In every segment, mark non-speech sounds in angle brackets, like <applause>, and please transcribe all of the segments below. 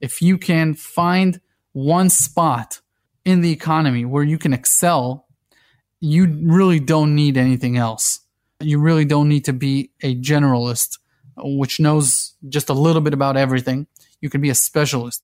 if you can find one spot in the economy where you can excel, you really don't need anything else. You really don't need to be a generalist, which knows just a little bit about everything. You can be a specialist.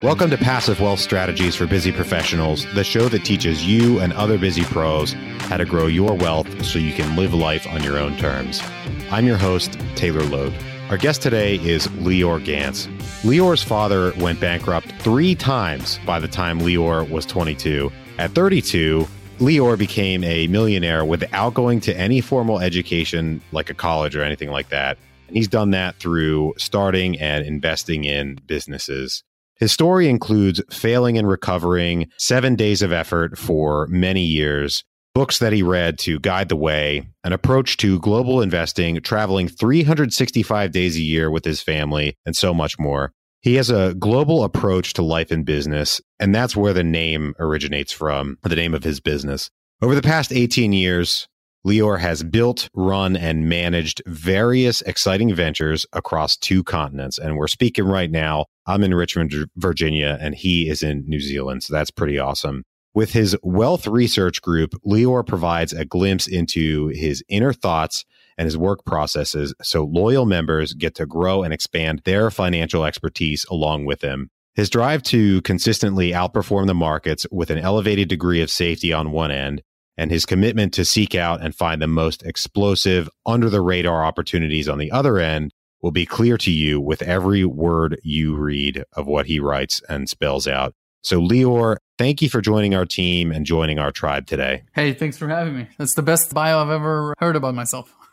Welcome to Passive Wealth Strategies for Busy Professionals, the show that teaches you and other busy pros how to grow your wealth so you can live life on your own terms. I'm your host, Taylor Loht. Our guest today is Lior Gantz. Lior's father went bankrupt three times by the time Lior was 22. At 32, Lior became a millionaire without going to any formal education like a college or anything like that. And he's done that through starting and investing in businesses. His story includes failing and recovering, seven days of effort for many years, books that he read to guide the way, an approach to global investing, traveling 365 days a year with his family, and so much more. He has a global approach to life and business, and that's where the name originates from, the name of his business. Over the past 18 years, Lior has built, run, and managed various exciting ventures across two continents. And we're speaking right now. I'm in Richmond, Virginia, and he is in New Zealand. So that's pretty awesome. With his wealth research group, Lior provides a glimpse into his inner thoughts and his work processes so loyal members get to grow and expand their financial expertise along with him. His drive to consistently outperform the markets with an elevated degree of safety on one end, and his commitment to seek out and find the most explosive, under the radar opportunities on the other end will be clear to you with every word you read of what he writes and spells out. So, Lior, thank you for joining our team and joining our tribe today. Hey, thanks for having me. That's the best bio I've ever heard about myself. <laughs>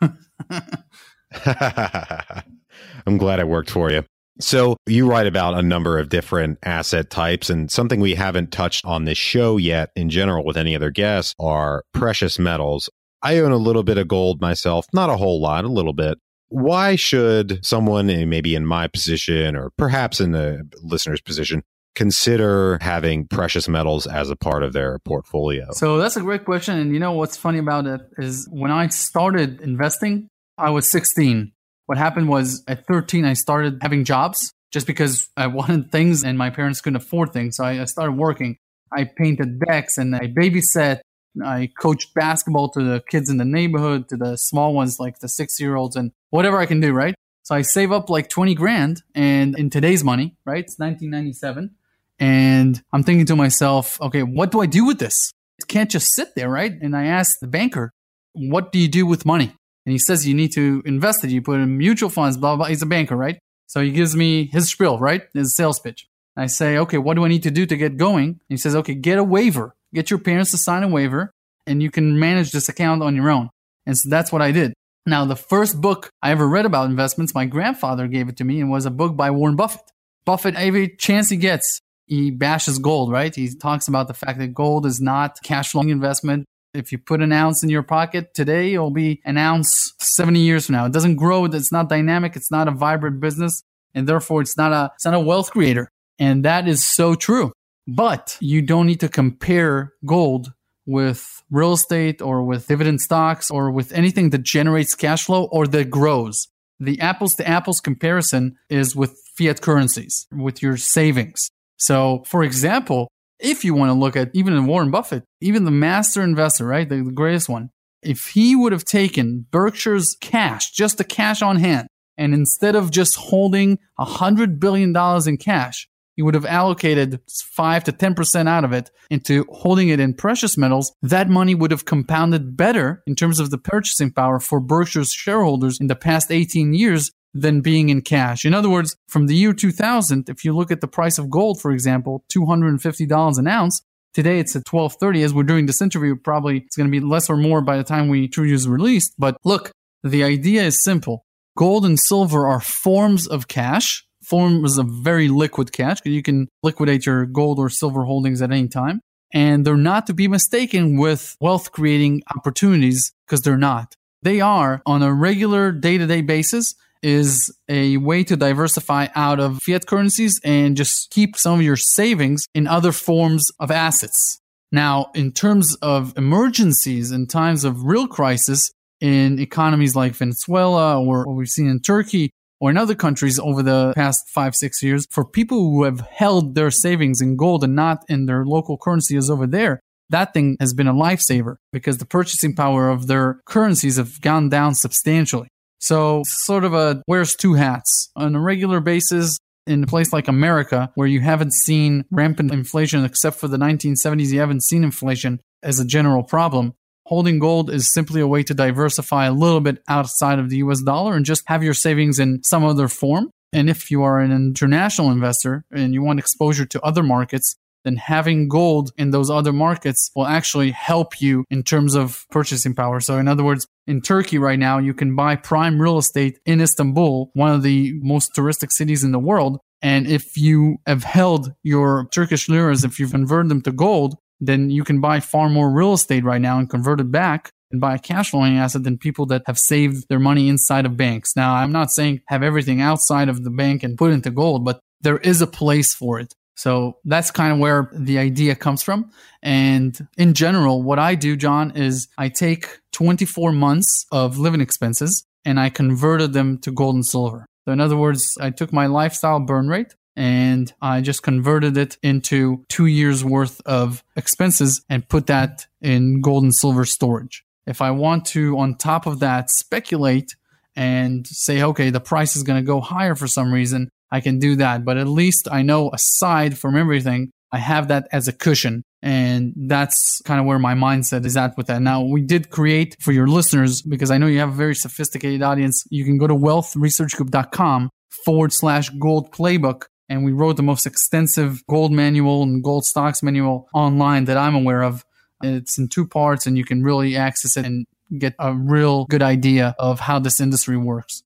I'm glad it worked for you. So, you write about a number of different asset types, and something we haven't touched on this show yet in general with any other guests are precious metals. I own a little bit of gold myself, not a whole lot, a little bit. Why should someone, eh, maybe in my position or perhaps in the listener's position, consider having precious metals as a part of their portfolio? So that's a great question. And you know what's funny about it is when I started investing, I was 16. What happened was at 13, I started having jobs just because I <laughs> wanted things and my parents couldn't afford things. So I, started working. I painted decks and I babysat. I coached basketball to the kids in the neighborhood, to the small ones like the six year olds, and whatever I can do, right? So I save up like 20 grand and in today's money, right? It's 1997. And I'm thinking to myself, okay, what do I do with this? It can't just sit there, right? And I asked the banker, what do you do with money? And he says you need to invest it. You put in mutual funds, blah, blah. He's a banker, right? So he gives me his spiel, right? His sales pitch. I say, okay, what do I need to do to get going? And he says, okay, get a waiver. Get your parents to sign a waiver and you can manage this account on your own. And so that's what I did. Now, the first book I ever read about investments, my grandfather gave it to me and was a book by Warren Buffett. Buffett, every chance he gets, he bashes gold, right? He talks about the fact that gold is not cash flowing investment. If you put an ounce in your pocket today, it'll be an ounce 70 years from now. It doesn't grow. It's not dynamic. It's not a vibrant business. And therefore it's not a, it's not a wealth creator. And that is so true. But you don't need to compare gold with real estate or with dividend stocks or with anything that generates cash flow or that grows. The apples to apples comparison is with fiat currencies, with your savings. So, for example, if you want to look at even Warren Buffett, even the master investor, right, the, the greatest one, if he would have taken Berkshire's cash, just the cash on hand, and instead of just holding $100 billion in cash, he would have allocated 5 to 10% out of it into holding it in precious metals, that money would have compounded better in terms of the purchasing power for Berkshire's shareholders in the past 18 years than being in cash. In other words, from the year 2000, if you look at the price of gold, for example, $250 an ounce, today it's at 1230. As we're doing this interview, probably it's going to be less or more by the time we True Use released. But look, the idea is simple. Gold and silver are forms of cash, forms of a very liquid cash. because You can liquidate your gold or silver holdings at any time. And they're not to be mistaken with wealth creating opportunities because they're not. They are on a regular day to day basis is a way to diversify out of fiat currencies and just keep some of your savings in other forms of assets. Now, in terms of emergencies in times of real crisis in economies like Venezuela or what we've seen in Turkey, or in other countries over the past five, six years, for people who have held their savings in gold and not in their local currency as over there, that thing has been a lifesaver because the purchasing power of their currencies have gone down substantially. So sort of a wears two hats. On a regular basis, in a place like America, where you haven't seen rampant inflation except for the 1970s, you haven't seen inflation as a general problem. Holding gold is simply a way to diversify a little bit outside of the US dollar and just have your savings in some other form. And if you are an international investor and you want exposure to other markets, then having gold in those other markets will actually help you in terms of purchasing power. So, in other words, in Turkey right now, you can buy prime real estate in Istanbul, one of the most touristic cities in the world. And if you have held your Turkish liras, if you've converted them to gold, then you can buy far more real estate right now and convert it back and buy a cash flowing asset than people that have saved their money inside of banks. Now, I'm not saying have everything outside of the bank and put into gold, but there is a place for it. So that's kind of where the idea comes from. And in general, what I do, John, is I take 24 months of living expenses and I converted them to gold and silver. So in other words, I took my lifestyle burn rate and I just converted it into two years worth of expenses and put that in gold and silver storage. If I want to, on top of that, speculate and say, okay, the price is going to go higher for some reason, I can do that. But at least I know aside from everything, I have that as a cushion. And that's kind of where my mindset is at with that. Now, we did create for your listeners, because I know you have a very sophisticated audience, you can go to wealthresearchgroup.com forward slash gold playbook and we wrote the most extensive gold manual and gold stocks manual online that I'm aware of. It's in two parts, and you can really access it and get a real good idea of how this industry works.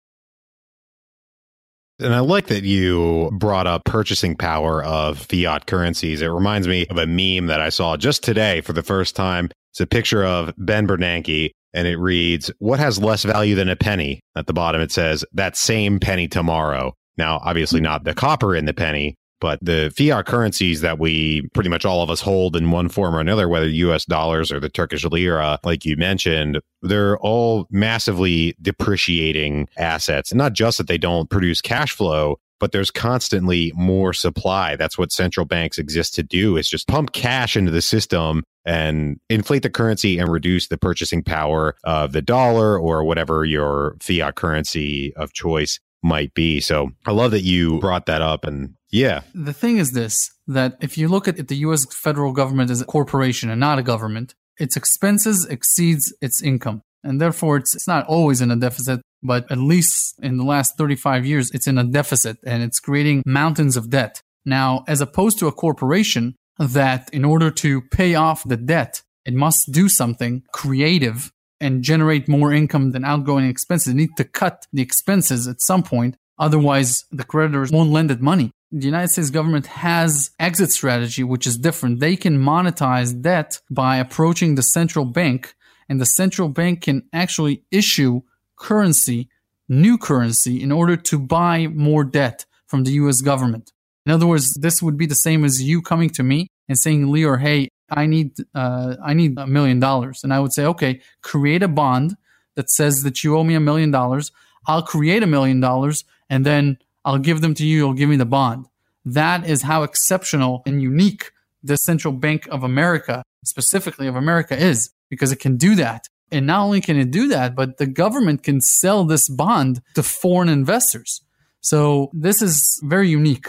And I like that you brought up purchasing power of fiat currencies. It reminds me of a meme that I saw just today for the first time. It's a picture of Ben Bernanke and it reads, What has less value than a penny? At the bottom, it says, That same penny tomorrow. Now, obviously, not the copper in the penny, but the fiat currencies that we pretty much all of us hold in one form or another, whether US dollars or the Turkish lira, like you mentioned, they're all massively depreciating assets. And not just that they don't produce cash flow, but there's constantly more supply. That's what central banks exist to do is just pump cash into the system and inflate the currency and reduce the purchasing power of the dollar or whatever your fiat currency of choice might be. So I love that you brought that up. And yeah. The thing is this that if you look at it, the US federal government as a corporation and not a government, its expenses exceeds its income. And therefore, it's, it's not always in a deficit, but at least in the last 35 years, it's in a deficit and it's creating mountains of debt. Now, as opposed to a corporation that in order to pay off the debt, it must do something creative and generate more income than outgoing expenses. They need to cut the expenses at some point. Otherwise, the creditors won't lend it money. The United States government has exit strategy, which is different. They can monetize debt by approaching the central bank and the central bank can actually issue currency, new currency in order to buy more debt from the US government. In other words, this would be the same as you coming to me and saying, Lior, hey, I need uh, I need a million dollars, and I would say, okay, create a bond that says that you owe me a million dollars. I'll create a million dollars, and then I'll give them to you. You'll give me the bond. That is how exceptional and unique the Central Bank of America, specifically of America, is because it can do that. And not only can it do that, but the government can sell this bond to foreign investors. So this is very unique.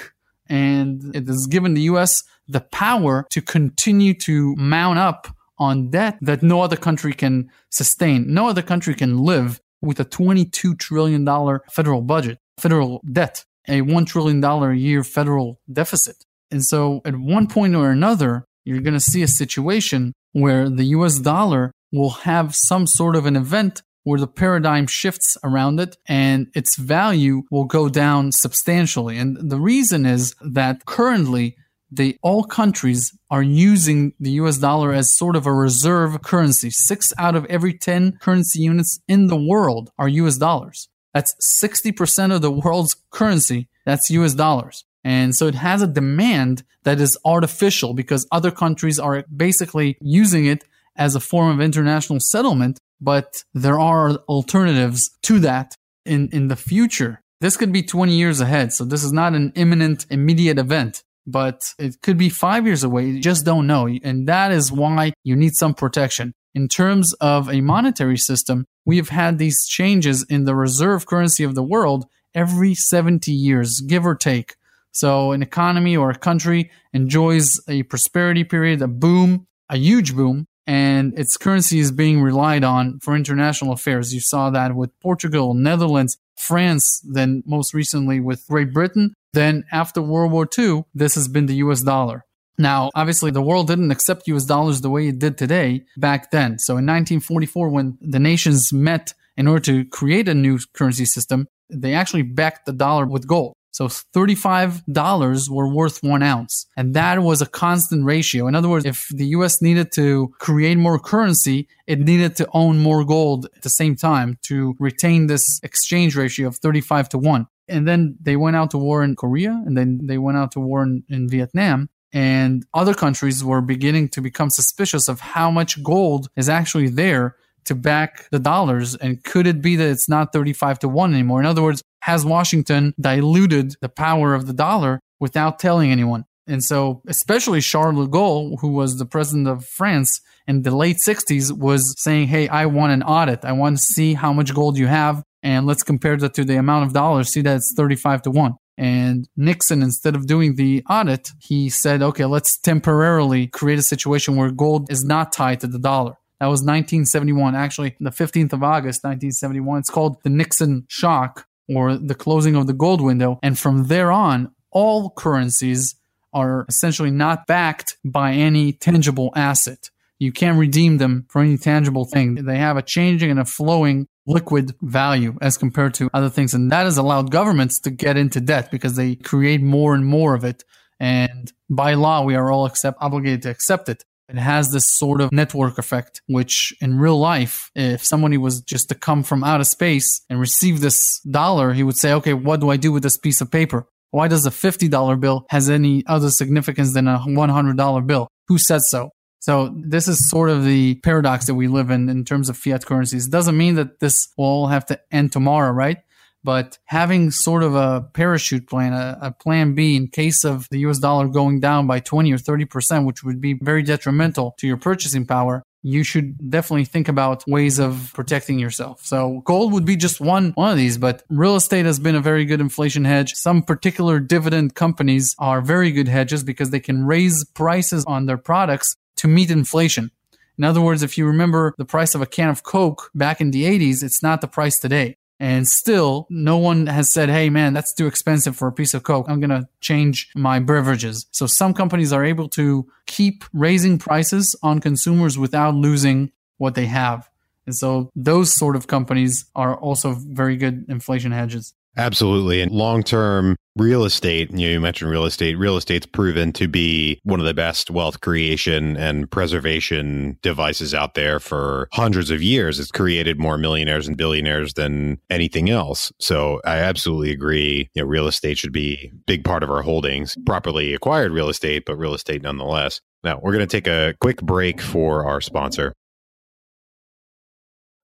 And it has given the US the power to continue to mount up on debt that no other country can sustain. No other country can live with a $22 trillion federal budget, federal debt, a $1 trillion a year federal deficit. And so at one point or another, you're going to see a situation where the US dollar will have some sort of an event where the paradigm shifts around it and its value will go down substantially. And the reason is that currently they all countries are using the US dollar as sort of a reserve currency. Six out of every 10 currency units in the world are US dollars. That's 60% of the world's currency. That's US dollars. And so it has a demand that is artificial because other countries are basically using it as a form of international settlement. But there are alternatives to that in, in the future This could be 20 years ahead. So this is not an imminent, immediate event, but it could be five years away. You just don't know. And that is why you need some protection. In terms of a monetary system, we have had these changes in the reserve currency of the world every 70 years, give or take. So an economy or a country enjoys a prosperity period, a boom, a huge boom, and its currency is being relied on for international affairs. You saw that with Portugal, Netherlands, France, then most recently with Great Britain. Then after World War II, this has been the US dollar. Now, obviously, the world didn't accept US dollars the way it did today back then. So in 1944, when the nations met in order to create a new currency system, they actually backed the dollar with gold. So $35 were worth one ounce. And that was a constant ratio. In other words, if the US needed to create more currency, it needed to own more gold at the same time to retain this exchange ratio of 35 to 1. And then they went out to war in Korea and then they went out to war in, in Vietnam. And other countries were beginning to become suspicious of how much gold is actually there to back the dollars? And could it be that it's not 35 to 1 anymore? In other words, has Washington diluted the power of the dollar without telling anyone? And so, especially Charles de Gaulle, who was the president of France in the late 60s, was saying, Hey, I want an audit. I want to see how much gold you have. And let's compare that to the amount of dollars. See that it's 35 to 1. And Nixon, instead of doing the audit, he said, okay, let's temporarily create a situation where gold is not tied to the dollar. That was 1971, actually, the 15th of August, 1971. It's called the Nixon shock or the closing of the gold window. And from there on, all currencies are essentially not backed by any tangible asset. You can't redeem them for any tangible thing. They have a changing and a flowing liquid value as compared to other things. And that has allowed governments to get into debt because they create more and more of it. And by law, we are all accept, obligated to accept it. It has this sort of network effect, which in real life, if somebody was just to come from outer space and receive this dollar, he would say, okay, what do I do with this piece of paper? Why does a $50 bill has any other significance than a $100 bill? Who said so? So this is sort of the paradox that we live in in terms of fiat currencies. It doesn't mean that this will all have to end tomorrow, right? but having sort of a parachute plan, a, a, plan B in case of the US dollar going down by 20 or 30%, which would be very detrimental to your purchasing power, you should definitely think about ways of protecting yourself. So gold would be just one one of these, but real estate has been a very good inflation hedge. Some particular dividend companies are very good hedges because they can raise prices on their products to meet inflation. In other words, if you remember the price of a can of Coke back in the 80s, it's not the price today. And still, no one has said, hey, man, that's too expensive for a piece of Coke. I'm going to change my beverages. So some companies are able to keep raising prices on consumers without losing what they have. And so those sort of companies are also very good inflation hedges. Absolutely. And long term real estate, you, know, you mentioned real estate. Real estate's proven to be one of the best wealth creation and preservation devices out there for hundreds of years. It's created more millionaires and billionaires than anything else. So I absolutely agree. You know, real estate should be a big part of our holdings, properly acquired real estate, but real estate nonetheless. Now, we're going to take a quick break for our sponsor.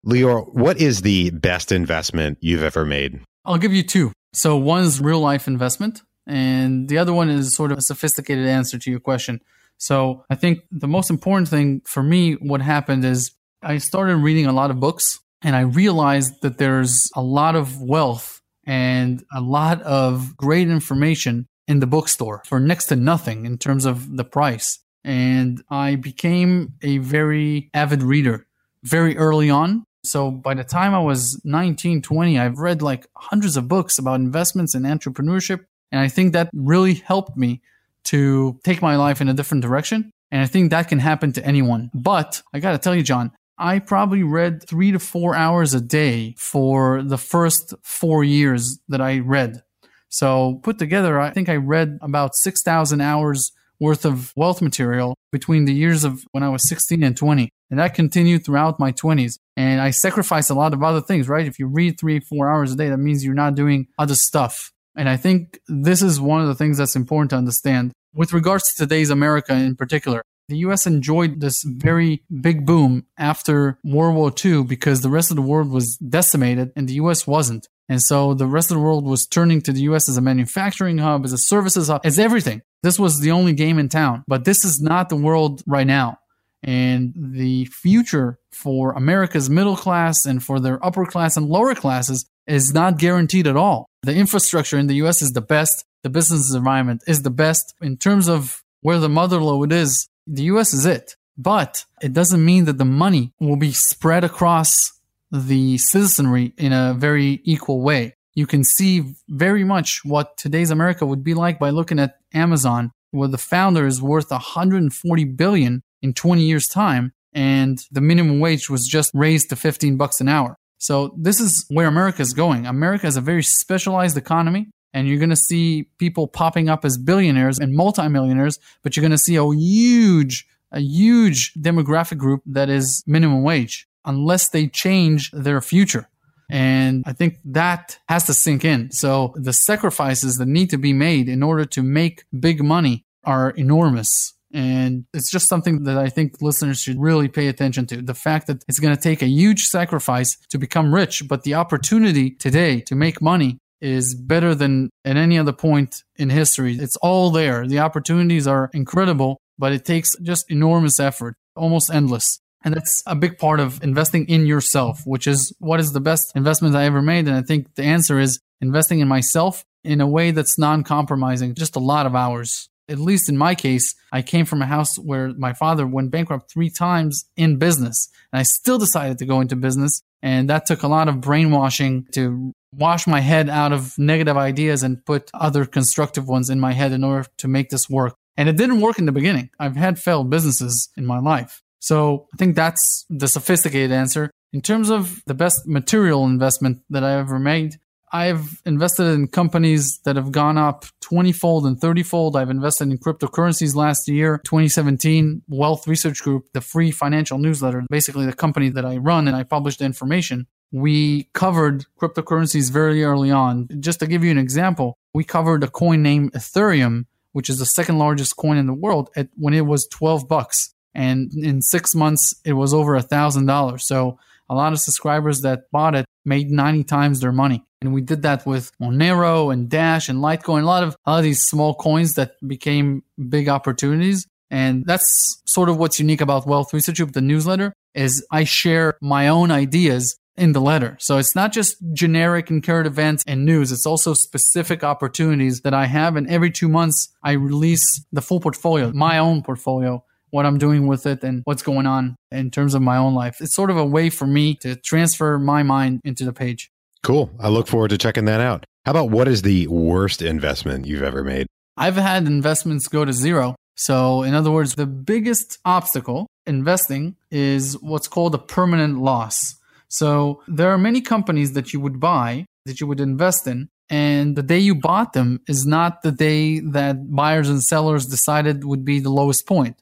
Lior, what is the best investment you've ever made? I'll give you two. So one is real life investment, and the other one is sort of a sophisticated answer to your question. So I think the most important thing for me, what happened is I started reading a lot of books and I realized that there's a lot of wealth and a lot of great information in the bookstore for next to nothing in terms of the price. And I became a very avid reader very early on. So by the time I was 19, 20, I've read like hundreds of books about investments and entrepreneurship. And I think that really helped me to take my life in a different direction. And I think that can happen to anyone. But I got to tell you, John, I probably read three to four hours a day for the first four years that I read. So put together, I think I read about 6,000 hours worth of wealth material between the years of when I was 16 and 20. And that continued throughout my 20s. And I sacrificed a lot of other things, right? If you read three, four hours a day, that means you're not doing other stuff. And I think this is one of the things that's important to understand. With regards to today's America in particular, the US enjoyed this very big boom after World War II because the rest of the world was decimated and the US wasn't. And so the rest of the world was turning to the US as a manufacturing hub, as a services hub, as everything. This was the only game in town. But this is not the world right now. And the future for America's middle class and for their upper class and lower classes is not guaranteed at all. The infrastructure in the US is the best. The business environment is the best. In terms of where the mother lode is, the US is it. But it doesn't mean that the money will be spread across the citizenry in a very equal way. You can see very much what today's America would be like by looking at Amazon, where the founder is worth 140 billion in 20 years time and the minimum wage was just raised to 15 bucks an hour. So this is where America is going. America is a very specialized economy and you're going to see people popping up as billionaires and multimillionaires, but you're going to see a huge, a huge demographic group that is minimum wage unless they change their future. And I think that has to sink in. So the sacrifices that need to be made in order to make big money are enormous. And it's just something that I think listeners should really pay attention to. The fact that it's going to take a huge sacrifice to become rich, but the opportunity today to make money is better than at any other point in history. It's all there. The opportunities are incredible, but it takes just enormous effort, almost endless. And that's a big part of investing in yourself, which is what is the best investment I ever made. And I think the answer is investing in myself in a way that's non compromising, just a lot of hours. At least in my case, I came from a house where my father went bankrupt three times in business. And I still decided to go into business. And that took a lot of brainwashing to wash my head out of negative ideas and put other constructive ones in my head in order to make this work. And it didn't work in the beginning. I've had failed businesses in my life. So I think that's the sophisticated answer. In terms of the best material investment that I ever made, I've invested in companies that have gone up 20 fold and 30 fold. I've invested in cryptocurrencies last year, 2017, Wealth Research Group, the free financial newsletter, basically the company that I run and I publish the information. We covered cryptocurrencies very early on. Just to give you an example, we covered a coin named Ethereum, which is the second largest coin in the world at when it was 12 bucks. And in six months, it was over a thousand dollars. So a lot of subscribers that bought it made 90 times their money. And we did that with Monero and Dash and Litecoin, a lot of, a lot of these small coins that became big opportunities. And that's sort of what's unique about Wealth Research Group, the newsletter, is I share my own ideas in the letter. So it's not just generic and current events and news. It's also specific opportunities that I have. And every two months, I release the full portfolio, my own portfolio what I'm doing with it and what's going on in terms of my own life. It's sort of a way for me to transfer my mind into the page. Cool. I look forward to checking that out. How about what is the worst investment you've ever made? I've had investments go to zero. So, in other words, the biggest obstacle investing is what's called a permanent loss. So, there are many companies that you would buy, that you would invest in, and the day you bought them is not the day that buyers and sellers decided would be the lowest point.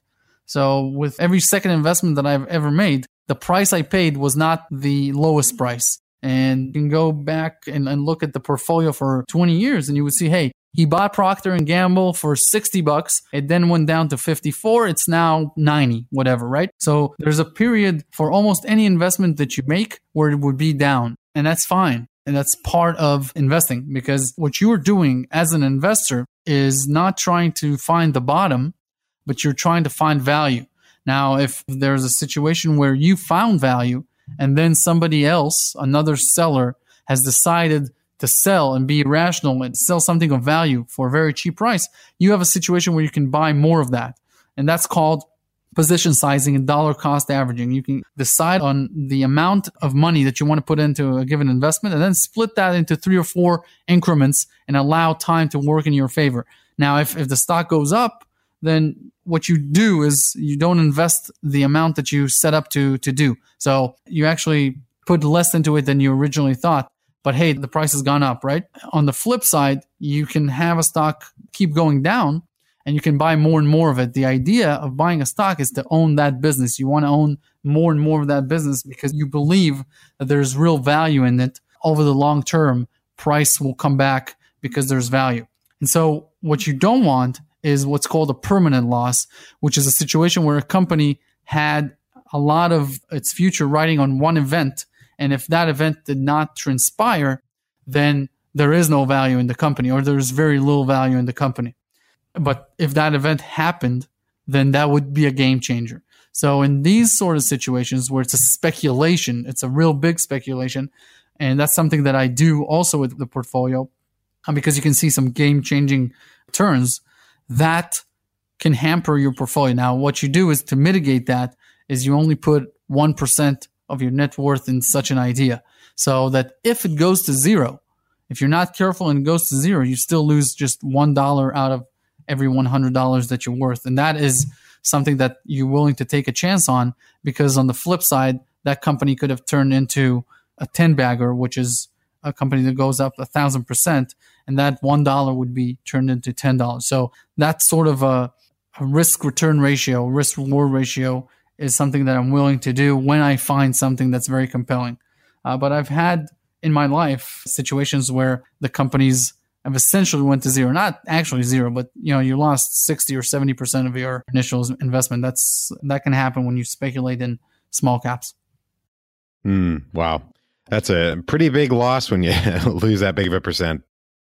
So with every second investment that I've ever made, the price I paid was not the lowest price. And you can go back and, and look at the portfolio for 20 years and you would see, hey, he bought Procter and Gamble for 60 bucks. It then went down to 54. It's now 90, whatever, right? So there's a period for almost any investment that you make where it would be down. And that's fine. And that's part of investing because what you're doing as an investor is not trying to find the bottom but you're trying to find value. Now, if there's a situation where you found value and then somebody else, another seller, has decided to sell and be rational and sell something of value for a very cheap price, you have a situation where you can buy more of that. And that's called position sizing and dollar cost averaging. You can decide on the amount of money that you want to put into a given investment and then split that into three or four increments and allow time to work in your favor. Now, if, if the stock goes up, then what you do is you don't invest the amount that you set up to to do. So you actually put less into it than you originally thought. But hey, the price has gone up, right? On the flip side, you can have a stock keep going down and you can buy more and more of it. The idea of buying a stock is to own that business. You want to own more and more of that business because you believe that there's real value in it over the long term. Price will come back because there's value. And so what you don't want is what's called a permanent loss, which is a situation where a company had a lot of its future riding on one event. And if that event did not transpire, then there is no value in the company or there's very little value in the company. But if that event happened, then that would be a game changer. So in these sort of situations where it's a speculation, it's a real big speculation. And that's something that I do also with the portfolio because you can see some game changing turns that can hamper your portfolio. Now, what you do is to mitigate that is you only put 1% of your net worth in such an idea so that if it goes to zero, if you're not careful and it goes to zero, you still lose just $1 out of every $100 that you're worth. And that is something that you're willing to take a chance on because on the flip side, that company could have turned into a 10 bagger, which is a company that goes up a thousand percent. And that $1 would be turned into $10. So that's sort of a, a risk return ratio, risk reward ratio is something that I'm willing to do when I find something that's very compelling. Uh, but I've had in my life situations where the companies have essentially went to zero, not actually zero, but you know, you lost 60 or 70% of your initial investment. That's, that can happen when you speculate in small caps. Mm, wow. That's a pretty big loss when you <laughs> lose that big of a percent.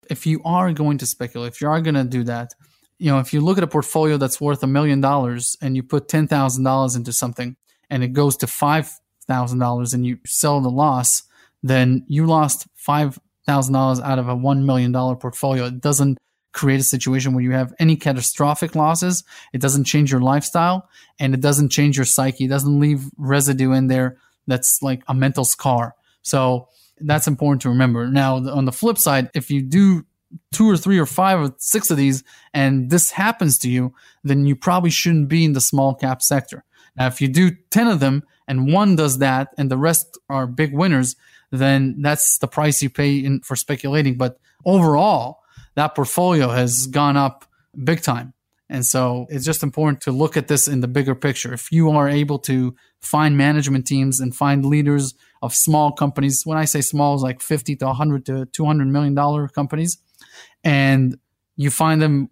If you are going to speculate, if you are going to do that, you know, if you look at a portfolio that's worth a million dollars and you put ten thousand dollars into something and it goes to five thousand dollars and you sell the loss, then you lost five thousand dollars out of a one million dollar portfolio. It doesn't create a situation where you have any catastrophic losses. It doesn't change your lifestyle and it doesn't change your psyche. It doesn't leave residue in there that's like a mental scar. So that's important to remember. Now, on the flip side, if you do two or three or five or six of these and this happens to you, then you probably shouldn't be in the small cap sector. Now, if you do 10 of them and one does that and the rest are big winners, then that's the price you pay in, for speculating. But overall, that portfolio has gone up big time. And so it's just important to look at this in the bigger picture. If you are able to find management teams and find leaders of small companies, when I say small, is like 50 to 100 to 200 million dollar companies, and you find them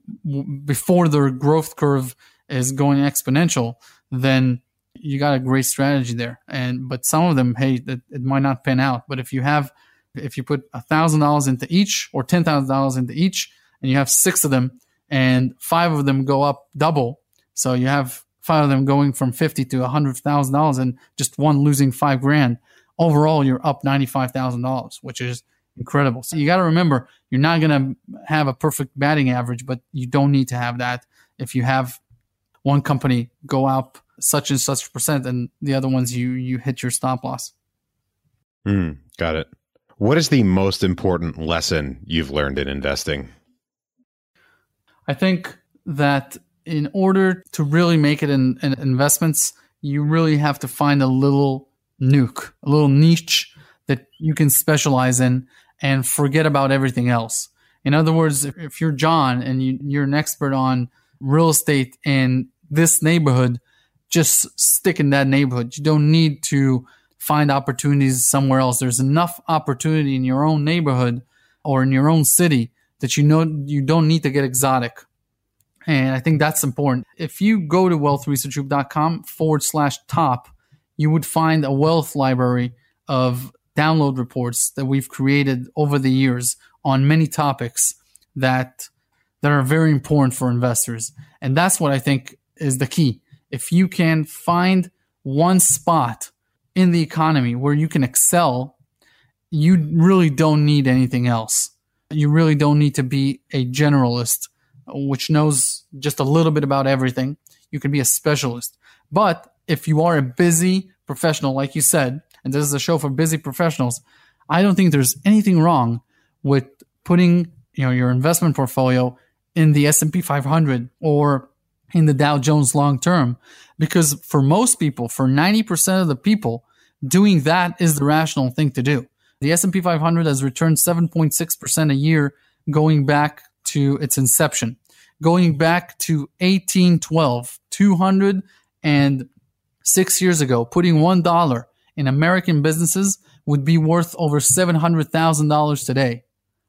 before their growth curve is going exponential, then you got a great strategy there. And but some of them, hey, it, it might not pan out. But if you have, if you put a thousand dollars into each or ten thousand dollars into each, and you have six of them, and five of them go up double, so you have five of them going from fifty to a hundred thousand dollars, and just one losing five grand. Overall, you're up ninety five thousand dollars, which is incredible. So you got to remember, you're not going to have a perfect batting average, but you don't need to have that. If you have one company go up such and such percent, and the other ones you you hit your stop loss. Mm, got it. What is the most important lesson you've learned in investing? I think that in order to really make it in, in investments, you really have to find a little nuke, a little niche that you can specialize in and forget about everything else. In other words, if, if you're John and you, you're an expert on real estate in this neighborhood, just stick in that neighborhood. You don't need to find opportunities somewhere else. There's enough opportunity in your own neighborhood or in your own city that you know you don't need to get exotic. And I think that's important. If you go to wealthresearchgroup.com forward slash top, you would find a wealth library of download reports that we've created over the years on many topics that that are very important for investors. And that's what I think is the key. If you can find one spot in the economy where you can excel, you really don't need anything else. You really don't need to be a generalist, which knows just a little bit about everything. You can be a specialist. But if you are a busy professional, like you said, and this is a show for busy professionals, I don't think there's anything wrong with putting you know your investment portfolio in the S&P 500 or in the Dow Jones long term because for most people for 90% of the people doing that is the rational thing to do. The S&P 500 has returned 7.6% a year going back to its inception. Going back to 1812, 206 years ago, putting $1 in American businesses would be worth over $700,000 today.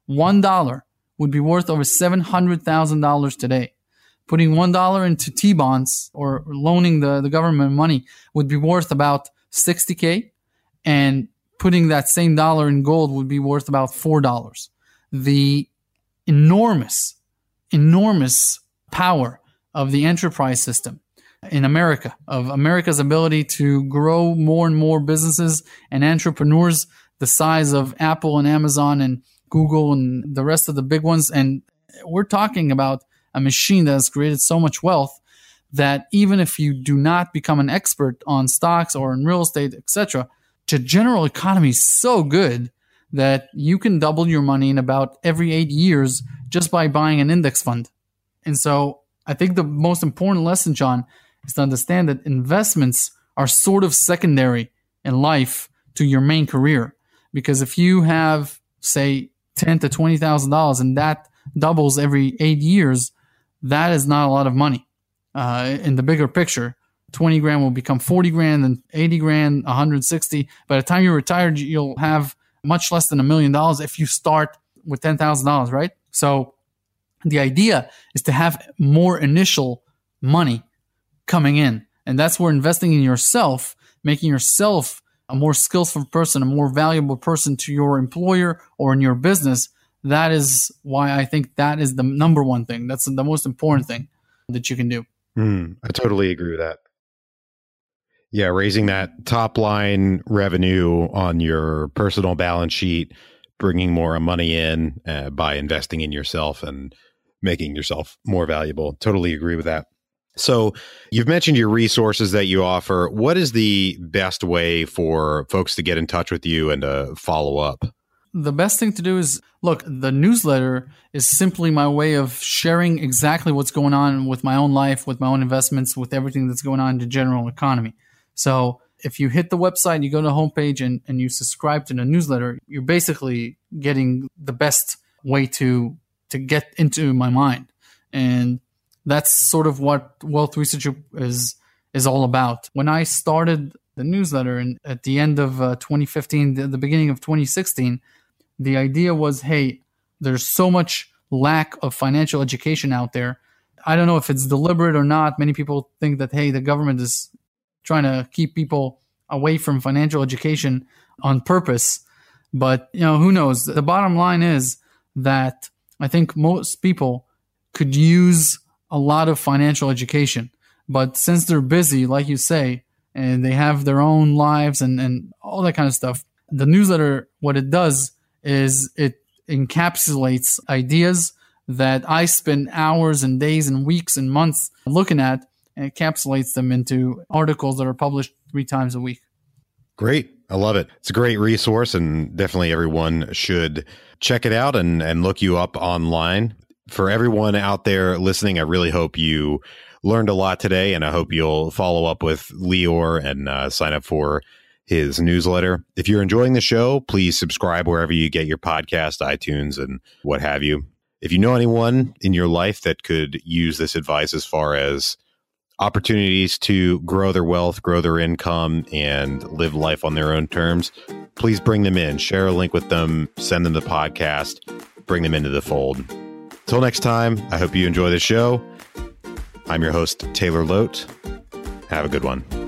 $1 would be worth over $700,000 today. Putting $1 into T bonds or loaning the, the government money would be worth about 60K. And putting that same dollar in gold would be worth about $4. The enormous, enormous power of the enterprise system in America, of America's ability to grow more and more businesses and entrepreneurs the size of Apple and Amazon and Google and the rest of the big ones. And we're talking about a machine that has created so much wealth that even if you do not become an expert on stocks or in real estate, etc., the general economy so good that you can double your money in about every eight years just by buying an index fund. And so I think the most important lesson, John, is to understand that investments are sort of secondary in life to your main career. Because if you have, say, ten to twenty thousand dollars and that doubles every eight years, that is not a lot of money. Uh, in the bigger picture, 20 grand will become 40 grand and 80 grand, 160. By the time you're retired, you'll have much less than a million dollars if you start with $10,000, right? So the idea is to have more initial money coming in. And that's where investing in yourself, making yourself a more skillful person, a more valuable person to your employer or in your business. That is why I think that is the number one thing. That's the most important thing that you can do. Mm, I totally agree with that. Yeah, raising that top line revenue on your personal balance sheet, bringing more money in uh, by investing in yourself and making yourself more valuable. Totally agree with that. So, you've mentioned your resources that you offer. What is the best way for folks to get in touch with you and to follow up? The best thing to do is look, the newsletter is simply my way of sharing exactly what's going on with my own life, with my own investments, with everything that's going on in the general economy. So if you hit the website, you go to the homepage and, and you subscribe to the newsletter, you're basically getting the best way to to get into my mind. And that's sort of what Wealth Research is is all about. When I started the newsletter and at the end of uh, 2015, the, the beginning of 2016, the idea was, hey, there's so much lack of financial education out there. I don't know if it's deliberate or not. Many people think that hey, the government is trying to keep people away from financial education on purpose. But, you know, who knows? The bottom line is that I think most people could use a lot of financial education. But since they're busy, like you say, and they have their own lives and, and all that kind of stuff, the newsletter, what it does is it encapsulates ideas that I spend hours and days and weeks and months looking at and encapsulates them into articles that are published three times a week. Great. I love it. It's a great resource and definitely everyone should check it out and, and look you up online. For everyone out there listening, I really hope you learned a lot today and I hope you'll follow up with Lior and uh, sign up for his newsletter. If you're enjoying the show, please subscribe wherever you get your podcast, iTunes, and what have you. If you know anyone in your life that could use this advice as far as opportunities to grow their wealth, grow their income, and live life on their own terms, please bring them in. Share a link with them, send them the podcast, bring them into the fold. Until next time, I hope you enjoy the show. I'm your host, Taylor Loht. Have a good one.